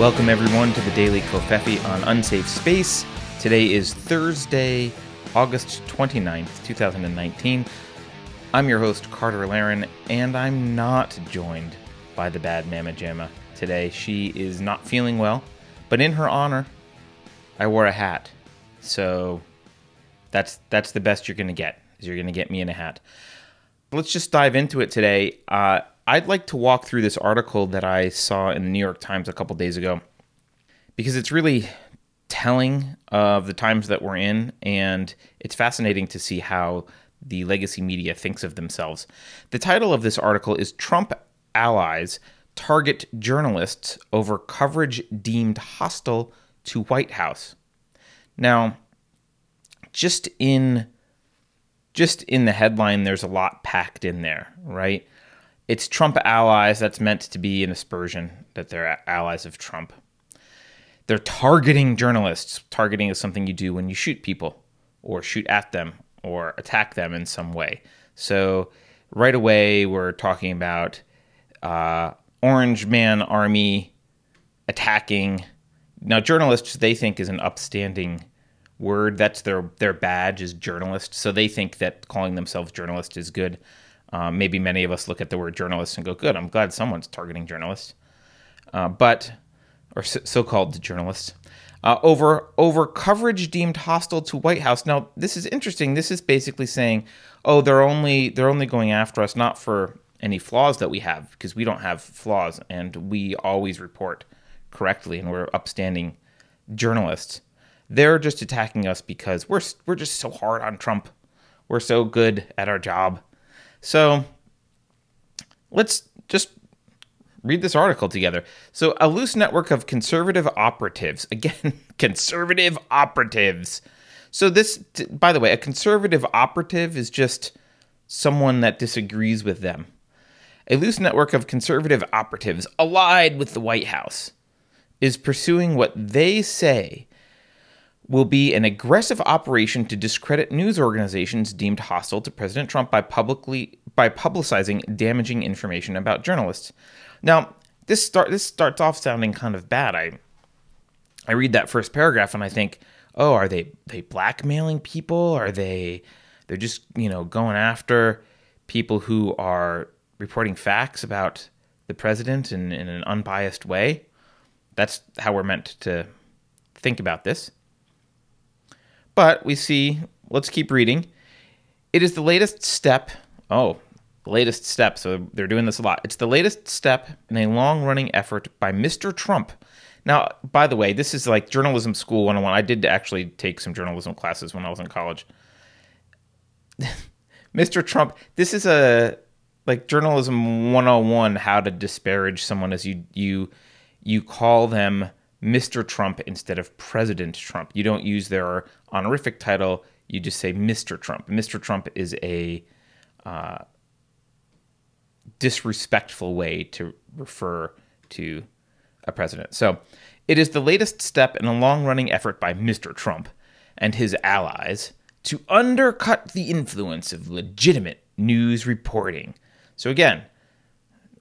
Welcome, everyone, to the Daily Covfefe on Unsafe Space. Today is Thursday, August 29th, 2019. I'm your host, Carter Laren, and I'm not joined by the bad Mama Jamma today. She is not feeling well, but in her honor, I wore a hat. So that's that's the best you're going to get. Is you're going to get me in a hat. Let's just dive into it today. Uh, I'd like to walk through this article that I saw in the New York Times a couple days ago because it's really telling of the times that we're in, and it's fascinating to see how the legacy media thinks of themselves. The title of this article is Trump Allies Target Journalists Over Coverage Deemed Hostile to White House. Now, just in just in the headline there's a lot packed in there, right? It's Trump allies. That's meant to be an aspersion that they're allies of Trump. They're targeting journalists. Targeting is something you do when you shoot people or shoot at them or attack them in some way. So right away, we're talking about uh, Orange Man Army attacking. Now, journalists they think is an upstanding word. That's their their badge is journalist. So they think that calling themselves journalist is good. Um, maybe many of us look at the word journalist and go, "Good, I'm glad someone's targeting journalists," uh, but or so-called journalists. Uh, over over coverage deemed hostile to White House. Now, this is interesting. This is basically saying, "Oh, they're only they're only going after us not for any flaws that we have because we don't have flaws and we always report correctly and we're upstanding journalists. They're just attacking us because we're we're just so hard on Trump. We're so good at our job so let's just read this article together. So, a loose network of conservative operatives, again, conservative operatives. So, this, by the way, a conservative operative is just someone that disagrees with them. A loose network of conservative operatives allied with the White House is pursuing what they say will be an aggressive operation to discredit news organizations deemed hostile to President Trump by publicly by publicizing damaging information about journalists. Now, this start this starts off sounding kind of bad. I I read that first paragraph and I think, "Oh, are they they blackmailing people? Are they they're just, you know, going after people who are reporting facts about the president in, in an unbiased way?" That's how we're meant to think about this. But we see, let's keep reading. It is the latest step. Oh, the latest step. So they're doing this a lot. It's the latest step in a long running effort by Mr. Trump. Now, by the way, this is like journalism school 101. I did actually take some journalism classes when I was in college. Mr. Trump, this is a like journalism 101 how to disparage someone as you you you call them Mr. Trump instead of President Trump. You don't use their honorific title, you just say Mr. Trump. Mr. Trump is a uh, disrespectful way to refer to a president. So it is the latest step in a long running effort by Mr. Trump and his allies to undercut the influence of legitimate news reporting. So again,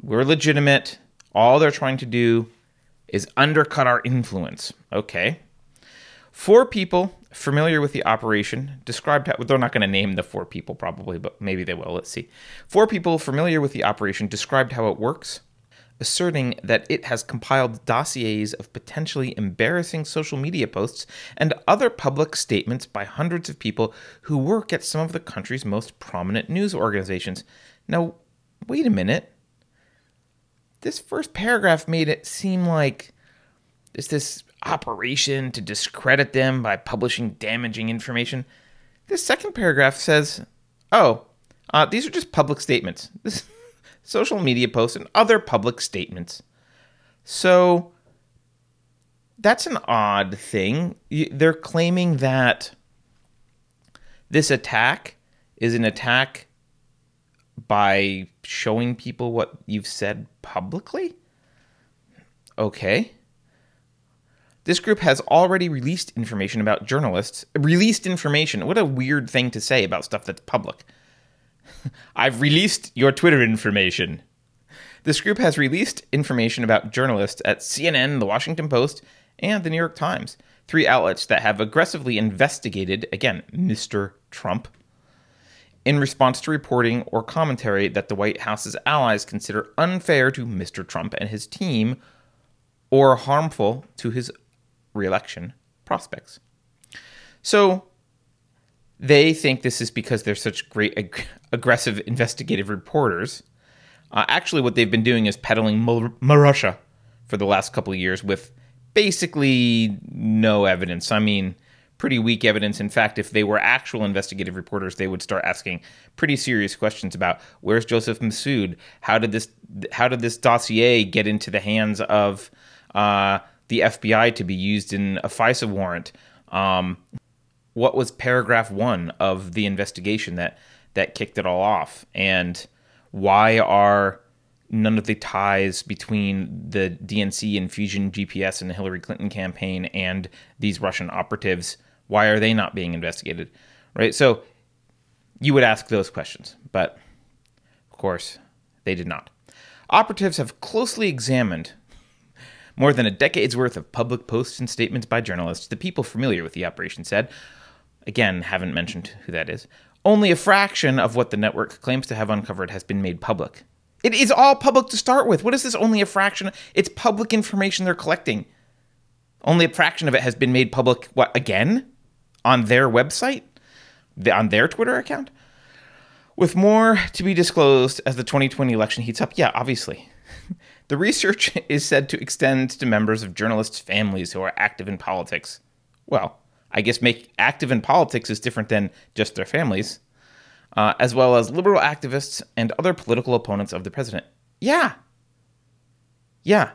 we're legitimate. All they're trying to do is undercut our influence. Okay. Four people familiar with the operation described how they're not going to name the four people probably, but maybe they will. Let's see. Four people familiar with the operation described how it works, asserting that it has compiled dossiers of potentially embarrassing social media posts and other public statements by hundreds of people who work at some of the country's most prominent news organizations. Now, wait a minute this first paragraph made it seem like it's this operation to discredit them by publishing damaging information. This second paragraph says, oh, uh, these are just public statements, this, social media posts, and other public statements. So that's an odd thing. They're claiming that this attack is an attack by showing people what you've said publicly? Okay. This group has already released information about journalists. Released information. What a weird thing to say about stuff that's public. I've released your Twitter information. This group has released information about journalists at CNN, The Washington Post, and The New York Times, three outlets that have aggressively investigated, again, Mr. Trump, in response to reporting or commentary that the White House's allies consider unfair to Mr. Trump and his team or harmful to his reelection prospects. So they think this is because they're such great ag- aggressive investigative reporters uh, actually, what they've been doing is peddling Marussia for the last couple of years with basically no evidence. I mean, pretty weak evidence. In fact, if they were actual investigative reporters, they would start asking pretty serious questions about where's Joseph Mifsud? How did this how did this dossier get into the hands of uh, the FBI to be used in a FISA warrant? Um, what was paragraph one of the investigation that that kicked it all off? And why are none of the ties between the DNC and Fusion GPS and the Hillary Clinton campaign and these Russian operatives, why are they not being investigated? Right? So you would ask those questions, but of course, they did not. Operatives have closely examined more than a decade's worth of public posts and statements by journalists. The people familiar with the operation said, again, haven't mentioned who that is, only a fraction of what the network claims to have uncovered has been made public. It is all public to start with. What is this only a fraction? It's public information they're collecting. Only a fraction of it has been made public, what, again? On their website? on their Twitter account? With more to be disclosed as the 2020 election heats up, yeah, obviously. the research is said to extend to members of journalists' families who are active in politics. Well, I guess make active in politics is different than just their families, uh, as well as liberal activists and other political opponents of the president. Yeah. Yeah.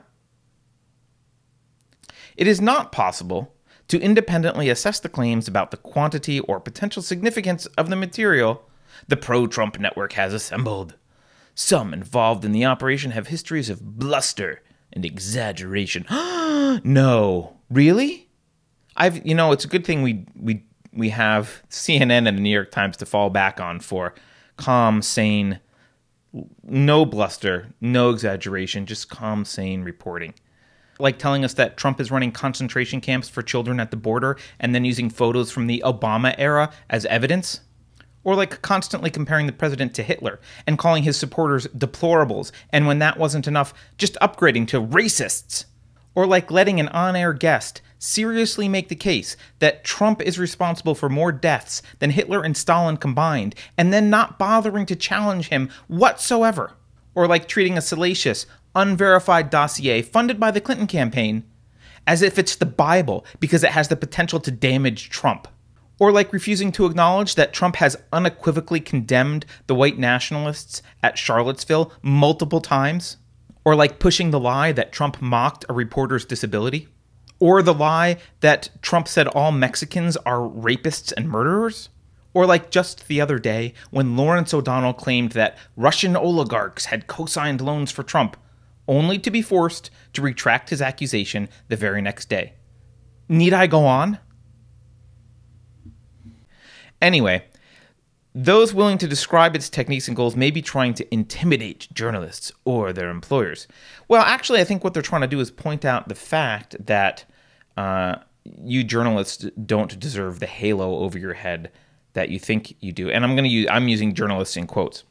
It is not possible to independently assess the claims about the quantity or potential significance of the material the pro Trump network has assembled. Some involved in the operation have histories of bluster and exaggeration. no, really? I've you know it's a good thing we we we have CNN and the New York Times to fall back on for calm, sane, no bluster, no exaggeration, just calm, sane reporting. Like telling us that Trump is running concentration camps for children at the border and then using photos from the Obama era as evidence. Or like constantly comparing the president to Hitler and calling his supporters deplorables, and when that wasn't enough, just upgrading to racists. Or like letting an on air guest seriously make the case that Trump is responsible for more deaths than Hitler and Stalin combined, and then not bothering to challenge him whatsoever. Or like treating a salacious, unverified dossier funded by the Clinton campaign as if it's the Bible because it has the potential to damage Trump. Or like refusing to acknowledge that Trump has unequivocally condemned the white nationalists at Charlottesville multiple times. Or like pushing the lie that Trump mocked a reporter's disability. Or the lie that Trump said all Mexicans are rapists and murderers? Or like just the other day when Lawrence O'Donnell claimed that Russian oligarchs had co signed loans for Trump, only to be forced to retract his accusation the very next day. Need I go on? Anyway, those willing to describe its techniques and goals may be trying to intimidate journalists or their employers. Well, actually, I think what they're trying to do is point out the fact that uh, you journalists don't deserve the halo over your head that you think you do. And I'm going to use I'm using journalists in quotes.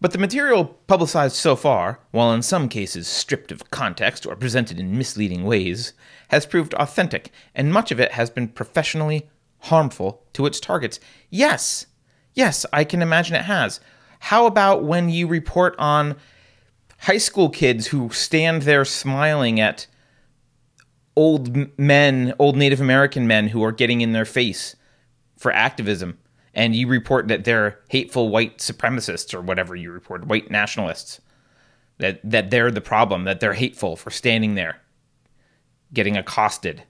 But the material publicized so far, while in some cases stripped of context or presented in misleading ways, has proved authentic, and much of it has been professionally harmful to its targets. Yes, yes, I can imagine it has. How about when you report on high school kids who stand there smiling at old men, old Native American men who are getting in their face for activism? And you report that they're hateful white supremacists or whatever you report, white nationalists, that that they're the problem, that they're hateful for standing there, getting accosted.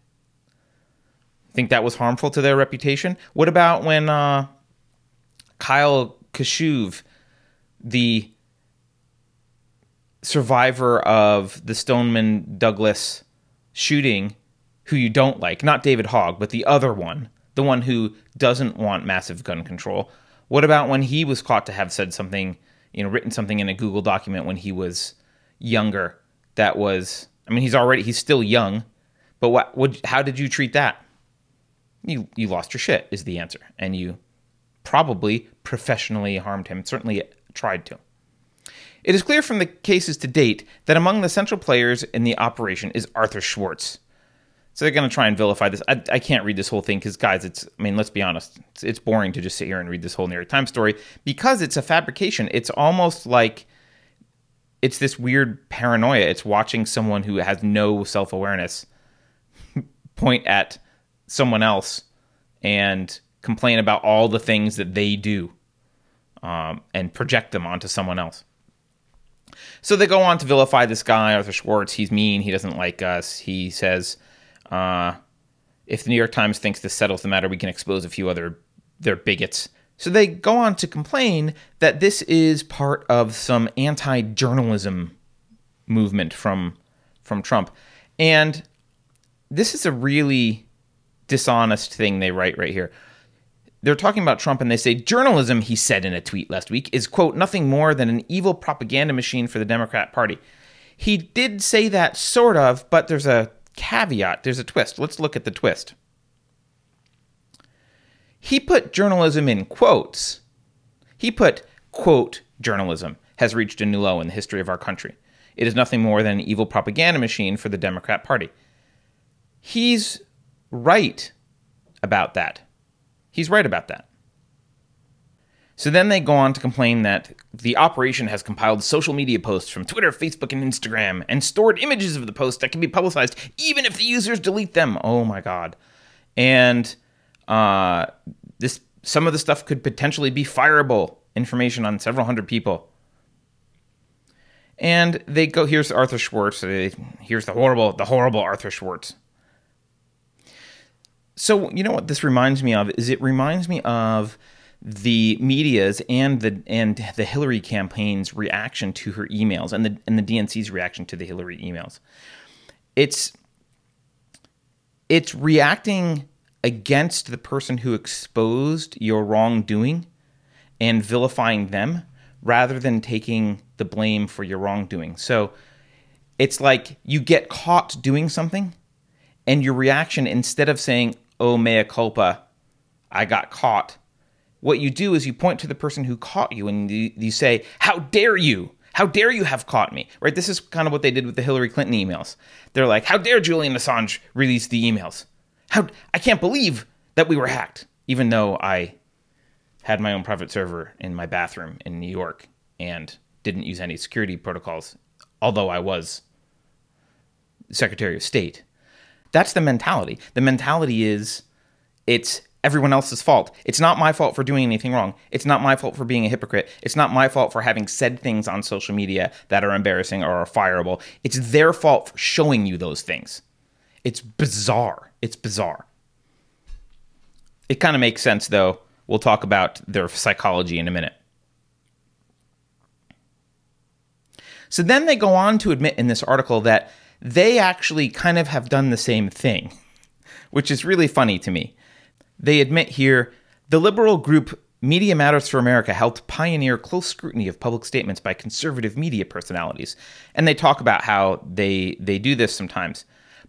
Think that was harmful to their reputation? What about when uh, Kyle Kashuv, the survivor of the Stoneman Douglas shooting, who you don't like, not David Hogg, but the other one, the one who doesn't want massive gun control. What about when he was caught to have said something, you know, written something in a Google document when he was younger that was I mean, he's already he's still young, but what would how did you treat that? You you lost your shit is the answer. And you probably professionally harmed him, certainly tried to. It is clear from the cases to date that among the central players in the operation is Arthur Schwartz. So they're going to try and vilify this. I, I can't read this whole thing because, guys, it's, I mean, let's be honest, it's, it's boring to just sit here and read this whole New York Times story because it's a fabrication. It's almost like it's this weird paranoia. It's watching someone who has no self awareness point at someone else and complain about all the things that they do um, and project them onto someone else. So they go on to vilify this guy, Arthur Schwartz. He's mean. He doesn't like us. He says, uh, if the New York Times thinks this settles the matter, we can expose a few other their bigots. So they go on to complain that this is part of some anti-journalism movement from from Trump. And this is a really dishonest thing they write right here they're talking about Trump and they say journalism, he said in a tweet last week, is, quote, nothing more than an evil propaganda machine for the Democrat Party. He did say that sort of, but there's a caveat, there's a twist. Let's look at the twist. He put journalism in quotes. He put, quote, journalism has reached a new low in the history of our country. It is nothing more than an evil propaganda machine for the Democrat Party. He's right about that. He's right about that. So then they go on to complain that the operation has compiled social media posts from Twitter, Facebook, and Instagram and stored images of the posts that can be publicized even if the users delete them. Oh my god. And uh, this some of the stuff could potentially be fireable information on several hundred people. And they go here's Arthur Schwartz. Here's the horrible the horrible Arthur Schwartz. So you know what this reminds me of is it reminds me of the media's and the and the Hillary campaign's reaction to her emails and the and the DNC's reaction to the Hillary emails. It's it's reacting against the person who exposed your wrongdoing and vilifying them rather than taking the blame for your wrongdoing. So it's like you get caught doing something and your reaction instead of saying oh mea culpa, I got caught. What you do is you point to the person who caught you and you, you say, how dare you? How dare you have caught me? Right? This is kind of what they did with the Hillary Clinton emails. They're like, how dare Julian Assange release the emails? How I can't believe that we were hacked, even though I had my own private server in my bathroom in New York and didn't use any security protocols, although I was Secretary of State. That's the mentality. The mentality is it's everyone else's fault. It's not my fault for doing anything wrong. It's not my fault for being a hypocrite. It's not my fault for having said things on social media that are embarrassing or are fireable. It's their fault for showing you those things. It's bizarre. It's bizarre. It kind of makes sense, though. We'll talk about their psychology in a minute. So then they go on to admit in this article that they actually kind of have done the same thing, which is really funny to me. They admit here the liberal group Media Matters for America helped pioneer close scrutiny of public statements by conservative media personalities. And they talk about how they they do this sometimes.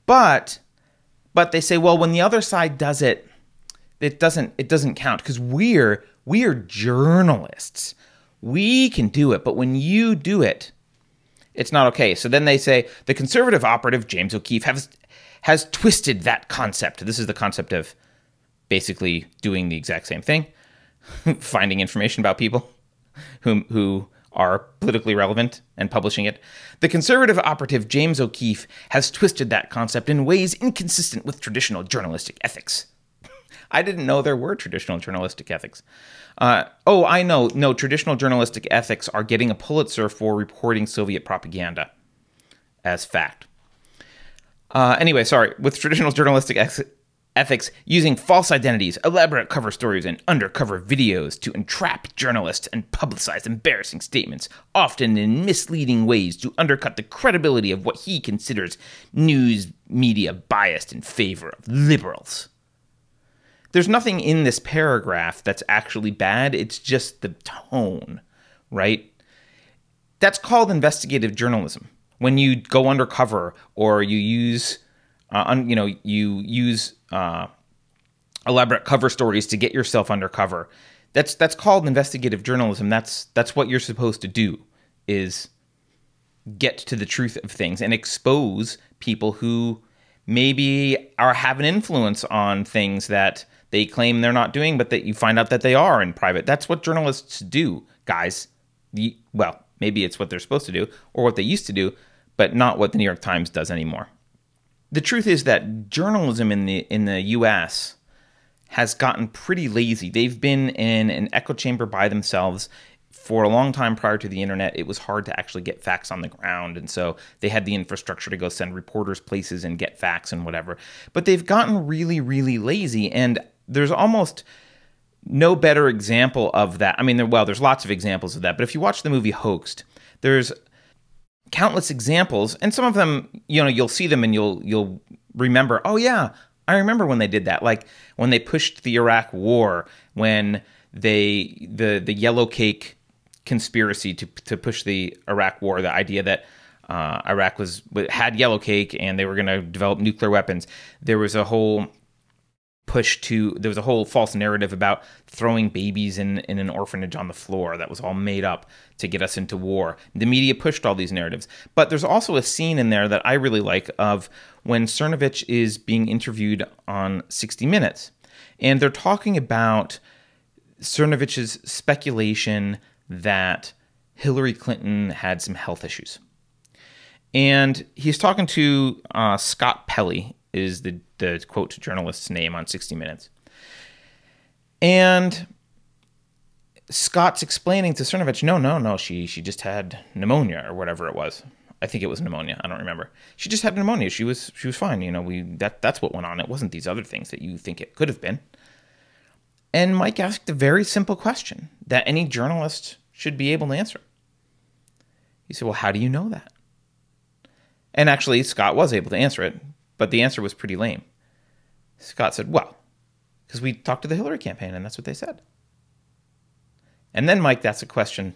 But but they say, well, when the other side does it, it doesn't it doesn't count because we're we're journalists. We can do it, but when you do it, it's not okay. So then they say the conservative operative James O'Keefe has has twisted that concept. This is the concept of basically doing the exact same thing, finding information about people who who are politically relevant and publishing it. The conservative operative James O'Keefe has twisted that concept in ways inconsistent with traditional journalistic ethics. I didn't know there were traditional journalistic ethics. Uh, oh, I know. No, traditional journalistic ethics are getting a Pulitzer for reporting Soviet propaganda as fact. Uh, anyway, sorry. With traditional journalistic ex- ethics, using false identities, elaborate cover stories, and undercover videos to entrap journalists and publicize embarrassing statements, often in misleading ways to undercut the credibility of what he considers news media biased in favor of liberals. there's nothing in this paragraph that's actually bad. It's just the tone, right? That's called investigative journalism. When you go undercover or you use, uh, you know, you use uh, elaborate cover stories to get yourself undercover. That's that's called investigative journalism. That's that's what you're supposed to do is get to the truth of things and expose people who maybe are have an influence on things that they claim they're not doing, but that you find out that they are in private. That's what journalists do, guys. Well, maybe it's what they're supposed to do or what they used to do, but not what the New York Times does anymore. The truth is that journalism in the in the US has gotten pretty lazy. They've been in an echo chamber by themselves for a long time prior to the internet, it was hard to actually get facts on the ground. And so they had the infrastructure to go send reporters places and get facts and whatever. But they've gotten really, really lazy. And there's almost no better example of that. I mean, there, well, there's lots of examples of that. But if you watch the movie Hoaxed, there's countless examples. And some of them, you know, you'll see them and you'll, you'll remember, oh, yeah, I remember when they did that. Like when they pushed the Iraq war, when they, the, the yellow cake conspiracy to to push the Iraq war, the idea that uh, Iraq was had yellow cake and they were going to develop nuclear weapons. There was a whole push to there was a whole false narrative about throwing babies in in an orphanage on the floor that was all made up to get us into war. The media pushed all these narratives. But there's also a scene in there that I really like of when Cernovich is being interviewed on 60 Minutes. And they're talking about Cernovich's speculation that Hillary Clinton had some health issues. And he's talking to uh, Scott Pelley, is the, the quote journalist's name on 60 Minutes. And Scott's explaining to Cernovich, no, no, no, she she just had pneumonia or whatever it was. I think it was pneumonia. I don't remember. She just had pneumonia. She was she was fine. You know, we that that's what went on. It wasn't these other things that you think it could have been. And Mike asked a very simple question that any journalist should be able to answer. He said, Well, how do you know that? And actually, Scott was able to answer it, but the answer was pretty lame. Scott said, Well, because we talked to the Hillary campaign and that's what they said. And then, Mike, that's a question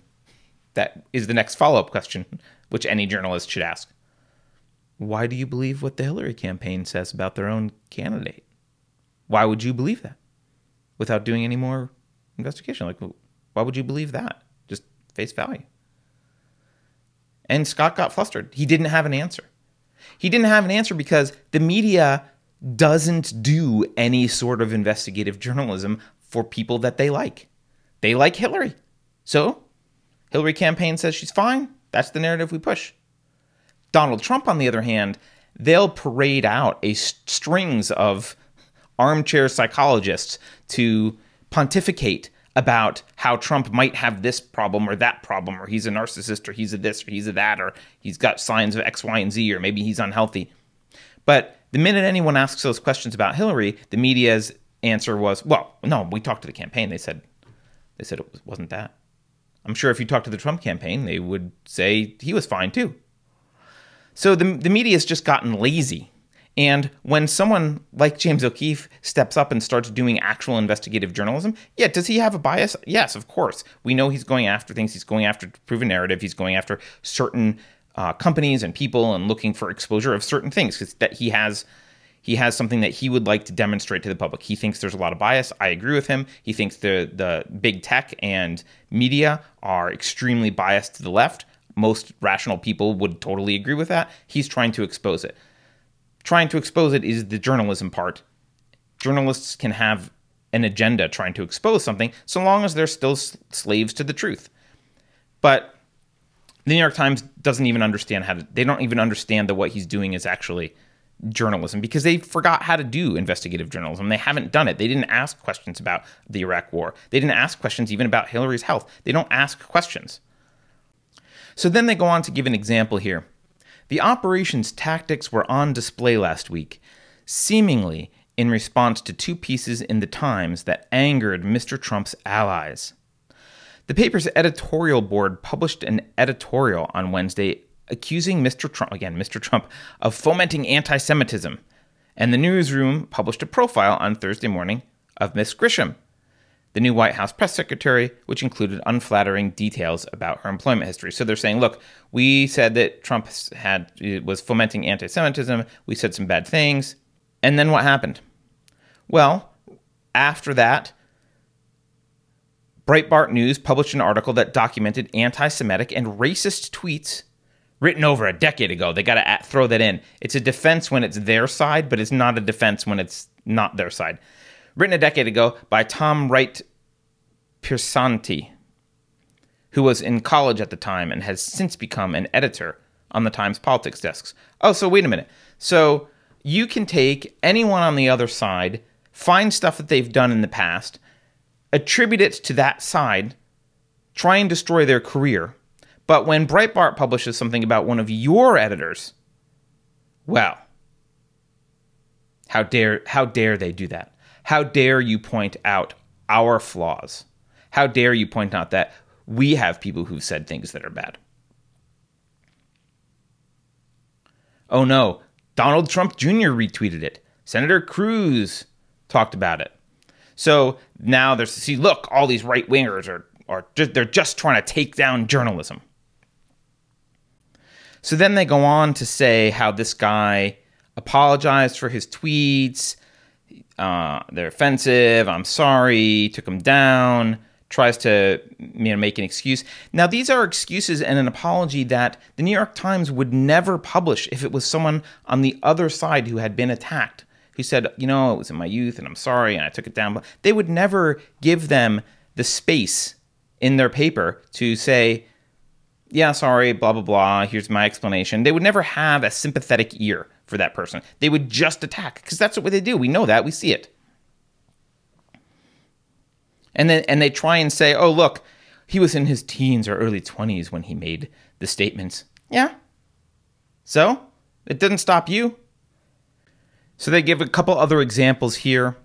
that is the next follow up question, which any journalist should ask. Why do you believe what the Hillary campaign says about their own candidate? Why would you believe that without doing any more investigation? Like, why would you believe that? Just face value. And Scott got flustered. He didn't have an answer. He didn't have an answer because the media doesn't do any sort of investigative journalism for people that they like. They like Hillary. So, Hillary campaign says she's fine. That's the narrative we push. Donald Trump, on the other hand, they'll parade out a strings of armchair psychologists to pontificate about how Trump might have this problem or that problem, or he's a narcissist, or he's a this, or he's a that, or he's got signs of X, Y, and Z, or maybe he's unhealthy. But the minute anyone asks those questions about Hillary, the media's answer was, "Well, no, we talked to the campaign. They said, they said it wasn't that." I'm sure if you talked to the Trump campaign, they would say he was fine too. So the the media's just gotten lazy and when someone like James O'Keefe steps up and starts doing actual investigative journalism, yeah, does he have a bias? Yes, of course. We know he's going after things. He's going after to prove a narrative. He's going after certain uh, companies and people and looking for exposure of certain things because that he has he has something that he would like to demonstrate to the public. He thinks there's a lot of bias. I agree with him. He thinks the the big tech and media are extremely biased to the left. Most rational people would totally agree with that. He's trying to expose it trying to expose it is the journalism part. Journalists can have an agenda trying to expose something so long as they're still slaves to the truth. But the New York Times doesn't even understand how to, they don't even understand that what he's doing is actually journalism because they forgot how to do investigative journalism. They haven't done it. They didn't ask questions about the Iraq war. They didn't ask questions even about Hillary's health. They don't ask questions. So then they go on to give an example here. The operation's tactics were on display last week, seemingly in response to two pieces in the Times that angered Mr. Trump's allies. The paper's editorial board published an editorial on Wednesday accusing Mr. Trump, again, Mr. Trump, of fomenting anti Semitism, and the newsroom published a profile on Thursday morning of Miss Grisham, the new White House press secretary, which included unflattering details about her employment history. So they're saying, look, we said that Trump had was fomenting anti-Semitism. We said some bad things, and then what happened? Well, after that, Breitbart News published an article that documented anti-Semitic and racist tweets written over a decade ago. They got to throw that in. It's a defense when it's their side, but it's not a defense when it's not their side written a decade ago by Tom Wright Piersanti, who was in college at the time and has since become an editor on the Times politics desks. Oh, so wait a minute. So you can take anyone on the other side, find stuff that they've done in the past, attribute it to that side, try and destroy their career. But when Breitbart publishes something about one of your editors, well, how dare how dare they do that? How dare you point out our flaws? How dare you point out that we have people who've said things that are bad? Oh no, Donald Trump Jr. retweeted it. Senator Cruz talked about it. So now there's see, look, all these right wingers are are just, they're just trying to take down journalism. So then they go on to say how this guy apologized for his tweets uh, they're offensive. I'm sorry. Took them down. Tries to you know make an excuse. Now these are excuses and an apology that the New York Times would never publish if it was someone on the other side who had been attacked, who said, you know, it was in my youth and I'm sorry and I took it down. but They would never give them the space in their paper to say, yeah, sorry, blah blah blah. Here's my explanation. They would never have a sympathetic ear for that person. They would just attack because that's what they do. We know that. We see it. And then and they try and say, "Oh, look, he was in his teens or early 20s when he made the statements." Yeah. So, it didn't stop you. So they give a couple other examples here.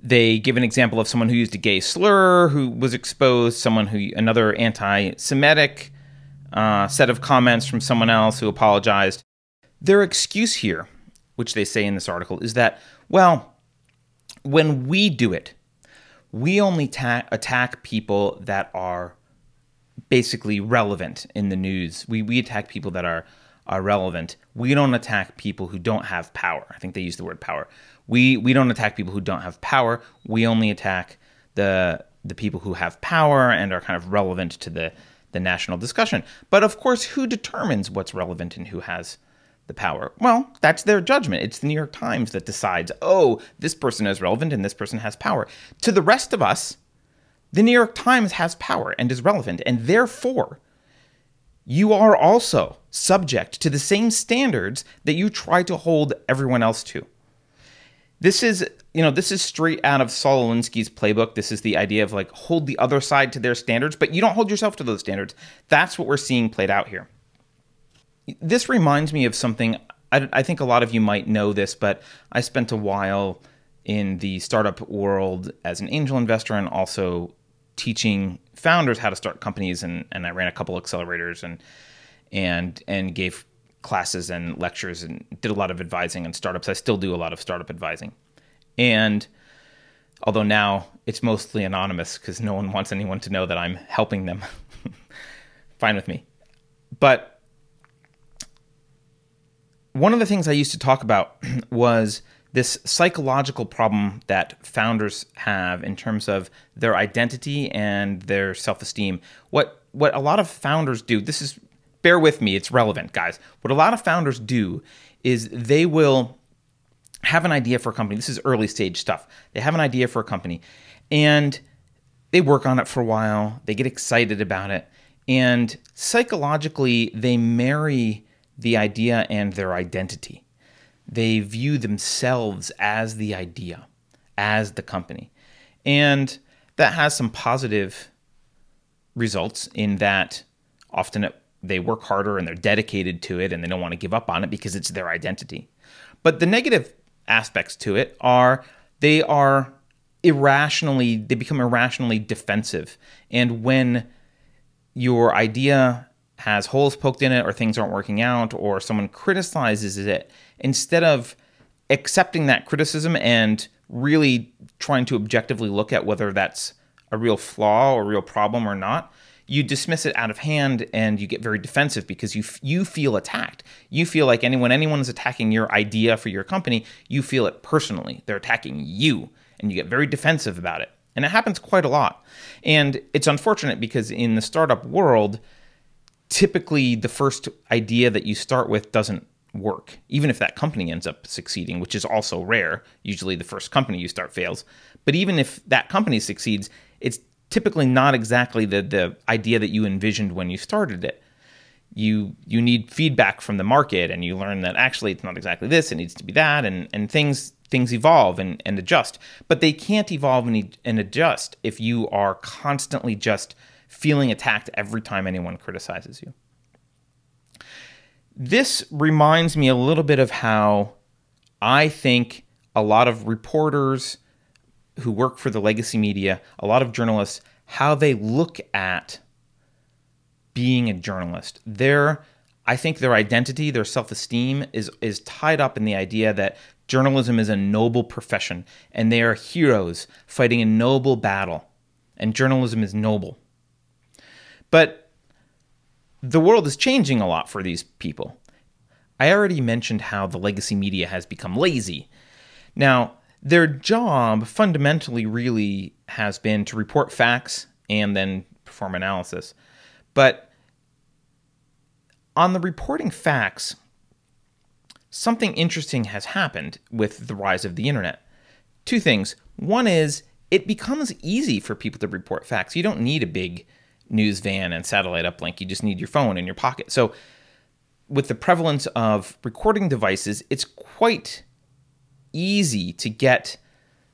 They give an example of someone who used a gay slur who was exposed, someone who another anti-Semitic uh, set of comments from someone else who apologized. Their excuse here, which they say in this article, is that, well, when we do it, we only ta- attack people that are basically relevant in the news. We, we attack people that are, are relevant. We don't attack people who don't have power. I think they use the word power. We, we don't attack people who don't have power. We only attack the, the people who have power and are kind of relevant to the, the national discussion. But of course, who determines what's relevant and who has the power? Well, that's their judgment. It's the New York Times that decides, oh, this person is relevant and this person has power. To the rest of us, the New York Times has power and is relevant, and therefore, you are also subject to the same standards that you try to hold everyone else to. This is, you know, this is straight out of Saul Alinsky's playbook. This is the idea of like hold the other side to their standards, but you don't hold yourself to those standards. That's what we're seeing played out here. This reminds me of something. I, I think a lot of you might know this, but I spent a while in the startup world as an angel investor and also teaching founders how to start companies and, and I ran a couple accelerators and and and gave classes and lectures and did a lot of advising on startups. I still do a lot of startup advising. And although now it's mostly anonymous because no one wants anyone to know that I'm helping them, fine with me. But one of the things I used to talk about was this psychological problem that founders have in terms of their identity and their self-esteem. What what a lot of founders do, this is bear with me, it's relevant, guys. What a lot of founders do is they will have an idea for a company. This is early stage stuff. They have an idea for a company and they work on it for a while. They get excited about it and psychologically they marry the idea and their identity. They view themselves as the idea, as the company. And that has some positive results in that often it, they work harder and they're dedicated to it and they don't want to give up on it because it's their identity. But the negative aspects to it are they are irrationally, they become irrationally defensive. And when your idea has holes poked in it or things aren't working out or someone criticizes it, instead of accepting that criticism and really trying to objectively look at whether that's a real flaw or a real problem or not, you dismiss it out of hand and you get very defensive because you you feel attacked. You feel like anyone anyone is attacking your idea for your company, you feel it personally. They're attacking you and you get very defensive about it. And it happens quite a lot. And it's unfortunate because in the startup world, typically the first idea that you start with doesn't work, even if that company ends up succeeding, which is also rare. Usually the first company you start fails. But even if that company succeeds, it's typically not exactly the, the idea that you envisioned when you started it. You you need feedback from the market and you learn that actually it's not exactly this, it needs to be that, and, and things things evolve and, and adjust. But they can't evolve and, and adjust if you are constantly just feeling attacked every time anyone criticizes you. This reminds me a little bit of how I think a lot of reporters who work for the legacy media, a lot of journalists, how they look at being a journalist. Their I think their identity, their self-esteem is is tied up in the idea that journalism is a noble profession and they are heroes fighting a noble battle and journalism is noble. But the world is changing a lot for these people. I already mentioned how the legacy media has become lazy. Now, their job fundamentally really has been to report facts and then perform analysis. But on the reporting facts, something interesting has happened with the rise of the internet. Two things. One is it becomes easy for people to report facts. You don't need a big news van and satellite uplink. You just need your phone in your pocket. So, with the prevalence of recording devices, it's quite easy to get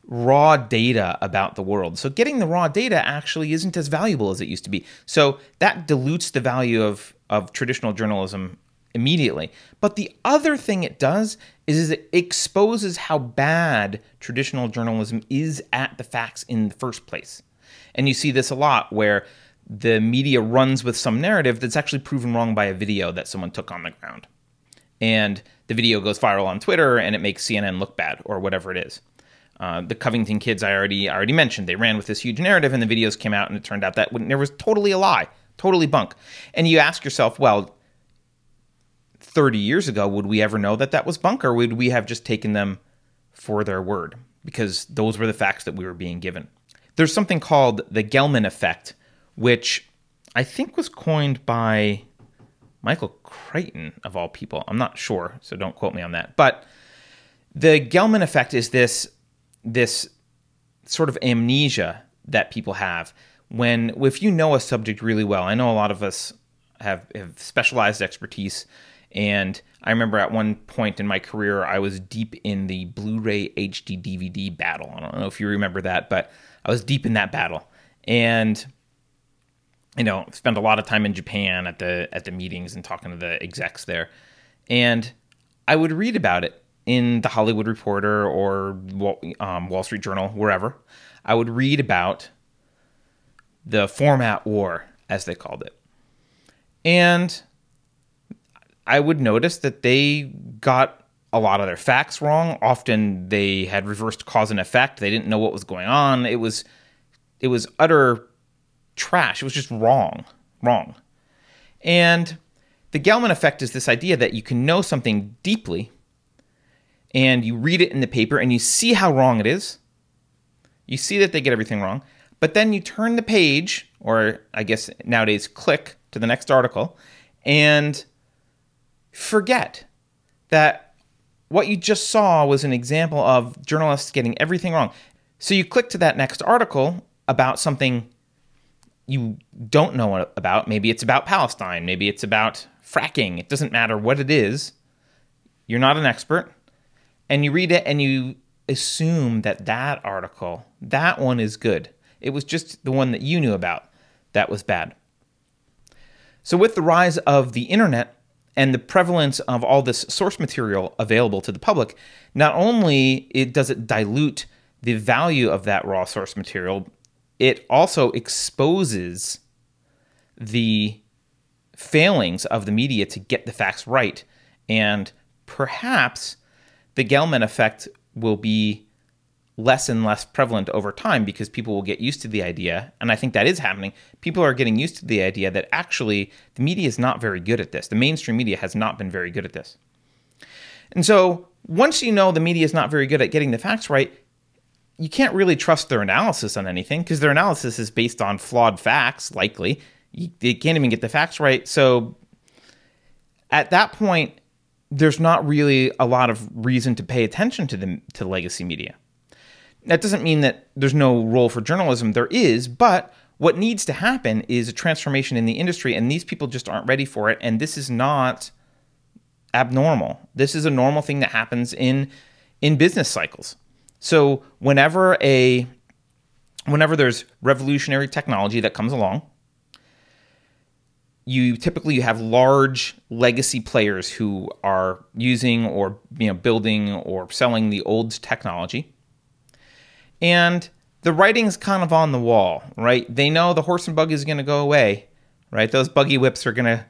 raw data about the world. So getting the raw data actually isn't as valuable as it used to be. So that dilutes the value of of traditional journalism immediately. But the other thing it does is, is it exposes how bad traditional journalism is at the facts in the first place. And you see this a lot where the media runs with some narrative that's actually proven wrong by a video that someone took on the ground. And the video goes viral on Twitter and it makes CNN look bad or whatever it is. Uh, the Covington kids I already I already mentioned they ran with this huge narrative and the videos came out and it turned out that there was totally a lie, totally bunk. And you ask yourself, well, 30 years ago would we ever know that that was bunk or would we have just taken them for their word because those were the facts that we were being given. There's something called the Gelman effect which I think was coined by Michael Crichton, of all people. I'm not sure, so don't quote me on that. But the Gelman effect is this this sort of amnesia that people have when if you know a subject really well. I know a lot of us have, have specialized expertise and I remember at one point in my career, I was deep in the Blu ray HD DVD battle. I don't know if you remember that, but I was deep in that battle. And you know, spent a lot of time in Japan at the at the meetings and talking to the execs there, and I would read about it in the Hollywood Reporter or um, Wall Street Journal, wherever. I would read about the format war, as they called it, and I would notice that they got a lot of their facts wrong. Often they had reversed cause and effect. They didn't know what was going on. It was it was utter trash. It was just wrong, wrong. And the Gelman effect is this idea that you can know something deeply and you read it in the paper and you see how wrong it is. You see that they get everything wrong, but then you turn the page, or I guess nowadays click to the next article, and forget that what you just saw was an example of journalists getting everything wrong. So you click to that next article about something you don't know about. Maybe it's about Palestine. Maybe it's about fracking. It doesn't matter what it is. You're not an expert. And you read it and you assume that that article, that one is good. It was just the one that you knew about that was bad. So, with the rise of the internet and the prevalence of all this source material available to the public, not only it does it dilute the value of that raw source material, it also exposes the failings of the media to get the facts right and perhaps the Gelman effect will be less and less prevalent over time because people will get used to the idea. And I think that is happening. People are getting used to the idea that actually the media is not very good at this. The mainstream media has not been very good at this. And so once you know the media is not very good at getting the facts right, you can't really trust their analysis on anything because their analysis is based on flawed facts, likely. You, they can't even get the facts right. So at that point, there's not really a lot of reason to pay attention to the to legacy media. That doesn't mean that there's no role for journalism. There is, but what needs to happen is a transformation in the industry, and these people just aren't ready for it. And this is not abnormal. This is a normal thing that happens in in business cycles. So whenever a whenever there's revolutionary technology that comes along, you typically you have large legacy players who are using or you know building or selling the old technology. And the writing's kind of on the wall, right? They know the horse and buggy is going to go away, right? Those buggy whips are going to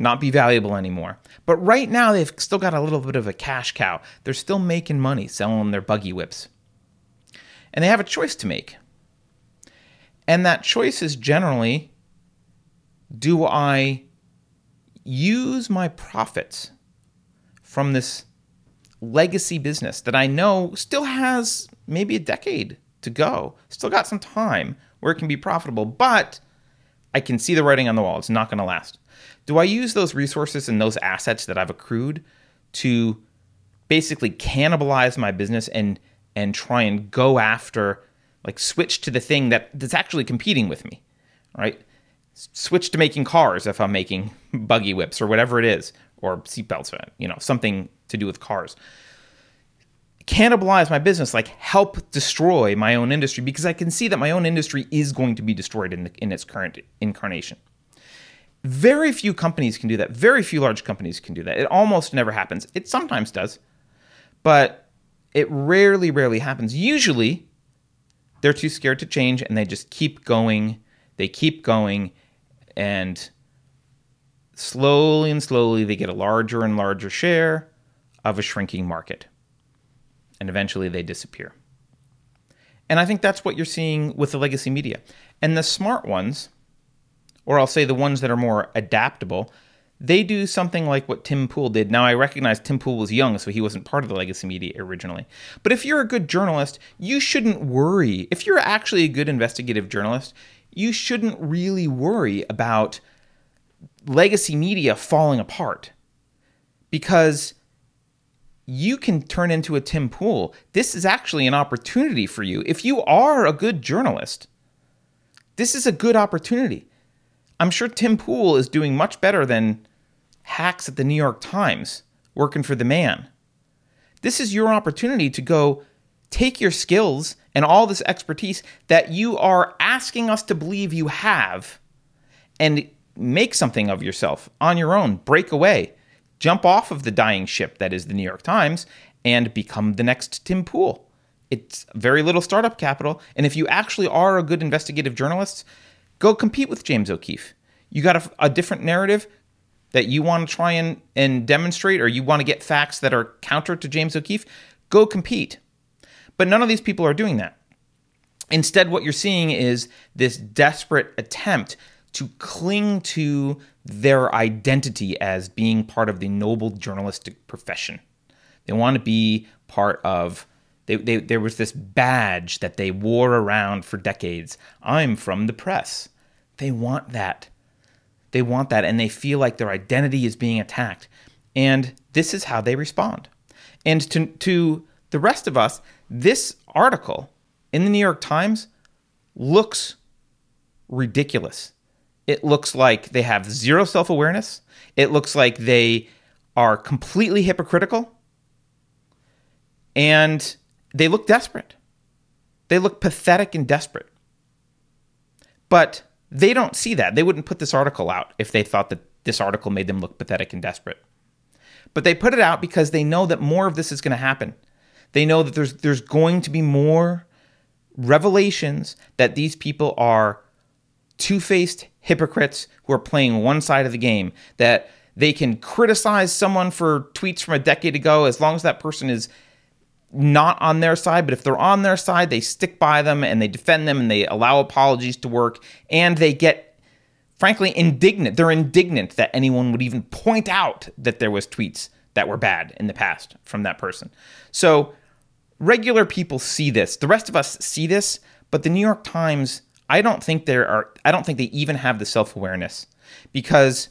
not be valuable anymore. But right now, they've still got a little bit of a cash cow. They're still making money selling their buggy whips. And they have a choice to make. And that choice is generally do I use my profits from this legacy business that I know still has maybe a decade to go, still got some time where it can be profitable, but I can see the writing on the wall. It's not going to last. Do I use those resources and those assets that I've accrued to basically cannibalize my business and and try and go after like switch to the thing that that's actually competing with me, right? Switch to making cars if I'm making buggy whips or whatever it is, or seatbelts, you know, something to do with cars. Cannibalize my business, like help destroy my own industry because I can see that my own industry is going to be destroyed in, the, in its current incarnation. Very few companies can do that. Very few large companies can do that. It almost never happens. It sometimes does, but it rarely, rarely happens. Usually, they're too scared to change and they just keep going. They keep going, and slowly and slowly, they get a larger and larger share of a shrinking market. And eventually, they disappear. And I think that's what you're seeing with the legacy media. And the smart ones, or I'll say the ones that are more adaptable, they do something like what Tim Pool did. Now, I recognize Tim Pool was young, so he wasn't part of the legacy media originally. But if you're a good journalist, you shouldn't worry. If you're actually a good investigative journalist, you shouldn't really worry about legacy media falling apart because you can turn into a Tim Pool. This is actually an opportunity for you. If you are a good journalist, this is a good opportunity. I'm sure Tim Pool is doing much better than hacks at the New York Times working for the man. This is your opportunity to go take your skills and all this expertise that you are asking us to believe you have and make something of yourself on your own. Break away. Jump off of the dying ship that is the New York Times and become the next Tim Pool. It's very little startup capital. And if you actually are a good investigative journalist, Go compete with James O'Keefe. You got a, a different narrative that you want to try and, and demonstrate, or you want to get facts that are counter to James O'Keefe, go compete. But none of these people are doing that. Instead, what you're seeing is this desperate attempt to cling to their identity as being part of the noble journalistic profession. They want to be part of they, they, there was this badge that they wore around for decades. I'm from the press. They want that. They want that, and they feel like their identity is being attacked. And this is how they respond. And to, to the rest of us, this article in the New York Times looks ridiculous. It looks like they have zero self awareness. It looks like they are completely hypocritical. And they look desperate. They look pathetic and desperate. But they don't see that. They wouldn't put this article out if they thought that this article made them look pathetic and desperate. But they put it out because they know that more of this is going to happen. They know that there's there's going to be more revelations that these people are two-faced hypocrites who are playing one side of the game that They can criticize someone for tweets from a decade ago as long as that person is not on their side. But if they're on their side, they stick by them and they defend them and they allow apologies to work and they get, frankly, indignant. They're indignant that anyone would even point out that there was tweets that were bad in the past from that person. So regular people see this. The rest of us see this, but the New York Times, I don't think there are I don't think they even have the self-awareness because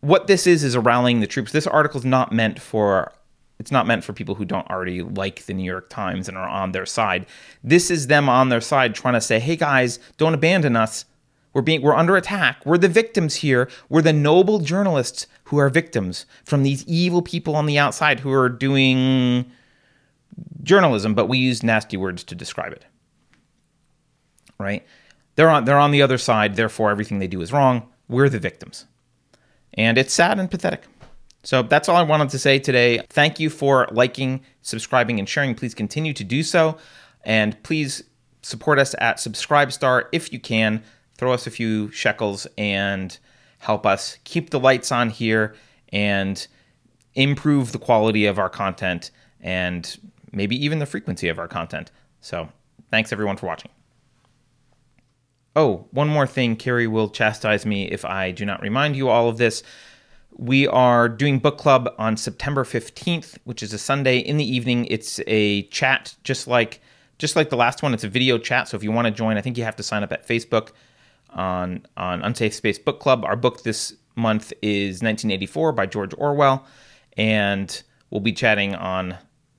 what this is is a rallying the troops. This article is not meant for it's not meant for people who don't already like the New York Times and are on their side. This is them on their side trying to say, "Hey guys, don't abandon us. We're being we're under attack. We're the victims here. We're the noble journalists who are victims from these evil people on the outside who are doing journalism, but we use nasty words to describe it." Right? They're on they're on the other side, therefore everything they do is wrong. We're the victims. And it's sad and pathetic. So that's all I wanted to say today. Thank you for liking, subscribing, and sharing. Please continue to do so. And please support us at Subscribestar if you can. Throw us a few shekels and help us keep the lights on here and improve the quality of our content and maybe even the frequency of our content. So thanks everyone for watching. Oh, one more thing. Carrie will chastise me if I do not remind you all of this. We are doing book club on September 15th, which is a Sunday in the evening. It's a chat just like just like the last one. It's a video chat. So if you want to join, I think you have to sign up at Facebook on on Unsafe Space Book Club. Our book this month is 1984 by George Orwell, and we'll be chatting on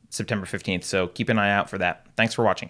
September 15th. So keep an eye out for that. Thanks for watching.